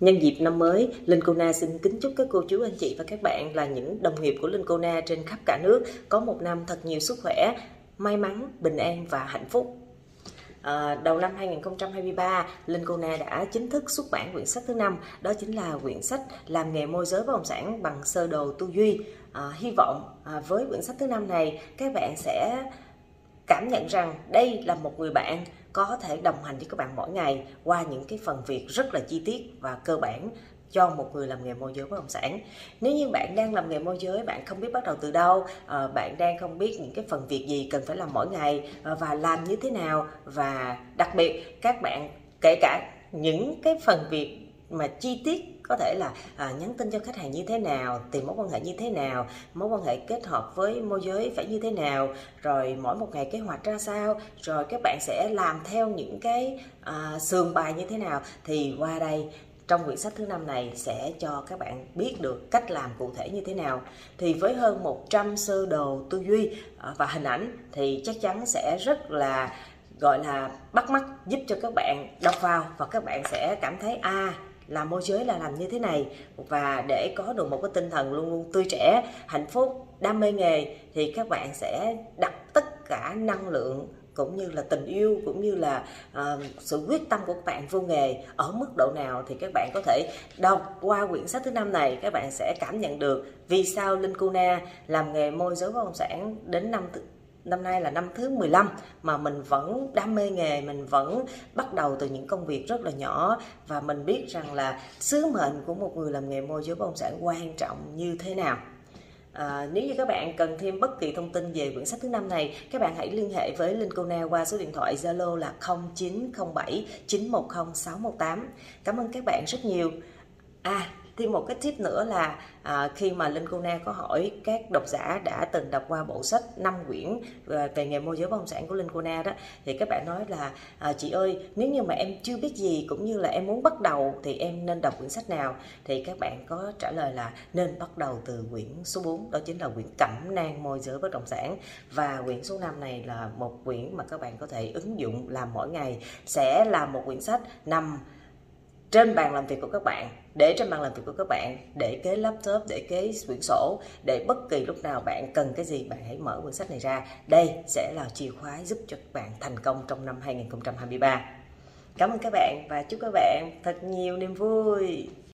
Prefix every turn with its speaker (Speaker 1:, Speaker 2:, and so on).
Speaker 1: Nhân dịp năm mới, Linh Cô Na xin kính chúc các cô chú anh chị và các bạn là những đồng nghiệp của Linh Cô Na trên khắp cả nước có một năm thật nhiều sức khỏe, may mắn, bình an và hạnh phúc. À, đầu năm 2023, Linh Cô Na đã chính thức xuất bản quyển sách thứ năm, đó chính là quyển sách Làm nghề môi giới bất động sản bằng sơ đồ tư duy. À, hy vọng à, với quyển sách thứ năm này, các bạn sẽ cảm nhận rằng đây là một người bạn có thể đồng hành với các bạn mỗi ngày qua những cái phần việc rất là chi tiết và cơ bản cho một người làm nghề môi giới bất động sản. Nếu như bạn đang làm nghề môi giới, bạn không biết bắt đầu từ đâu ờ, bạn đang không biết những cái phần việc gì cần phải làm mỗi ngày ờ, và làm như thế nào, và đặc biệt các bạn, kể cả những cái phần việc mà chi tiết có thể là à, nhắn tin cho khách hàng như thế nào tìm mối quan hệ như thế nào mối quan hệ kết hợp với môi giới phải như thế nào rồi mỗi một ngày kế hoạch ra sao rồi các bạn sẽ làm theo những cái à, sườn bài như thế nào. Thì qua đây trong quyển sách thứ năm này sẽ cho các bạn biết được cách làm cụ thể như thế nào. Thì với hơn 100 sơ đồ tư duy à, và hình ảnh thì chắc chắn sẽ rất là gọi là bắt mắt giúp cho các bạn đọc vào và các bạn sẽ cảm thấy a à, làm môi giới là làm như thế này. Và để có được một cái tinh thần luôn luôn tươi trẻ hạnh phúc đam mê nghề thì các bạn sẽ đặt tất cả năng lượng cũng như là tình yêu cũng như là uh, sự quyết tâm của các bạn vô nghề ở mức độ nào thì các bạn có thể đọc qua quyển sách thứ năm này các bạn sẽ cảm nhận được vì sao Linh Cuna làm nghề môi giới bất động sản đến năm năm nay là năm thứ 15 mà mình vẫn đam mê nghề mình vẫn bắt đầu từ những công việc rất là nhỏ và mình biết rằng là sứ mệnh của một người làm nghề môi giới bất động sản quan trọng như thế nào À, nếu như các bạn cần thêm bất kỳ thông tin về quyển sách thứ năm này, các bạn hãy liên hệ với Linh Cô Na qua số điện thoại Zalo là 0907 910 618. Cảm ơn các bạn rất nhiều. À, thêm một cái tip nữa là à, khi mà linh cô có hỏi các độc giả đã từng đọc qua bộ sách 5 quyển à, về nghề môi giới bất động sản của linh cô đó thì các bạn nói là à, chị ơi nếu như mà em chưa biết gì cũng như là em muốn bắt đầu thì em nên đọc quyển sách nào? Thì các bạn có trả lời là nên bắt đầu từ quyển số 4 đó chính là quyển cẩm nang môi giới bất động sản. Và quyển số 5 này là một quyển mà các bạn có thể ứng dụng làm mỗi ngày sẽ là một quyển sách nằm trên bàn làm việc của các bạn, để trên bàn làm việc của các bạn, để kế laptop, để kế quyển sổ, để bất kỳ lúc nào bạn cần cái gì, bạn hãy mở quyển sách này ra. Đây sẽ là chìa khóa giúp cho các bạn thành công trong năm 2023 cảm ơn các bạn và chúc các bạn thật nhiều niềm vui.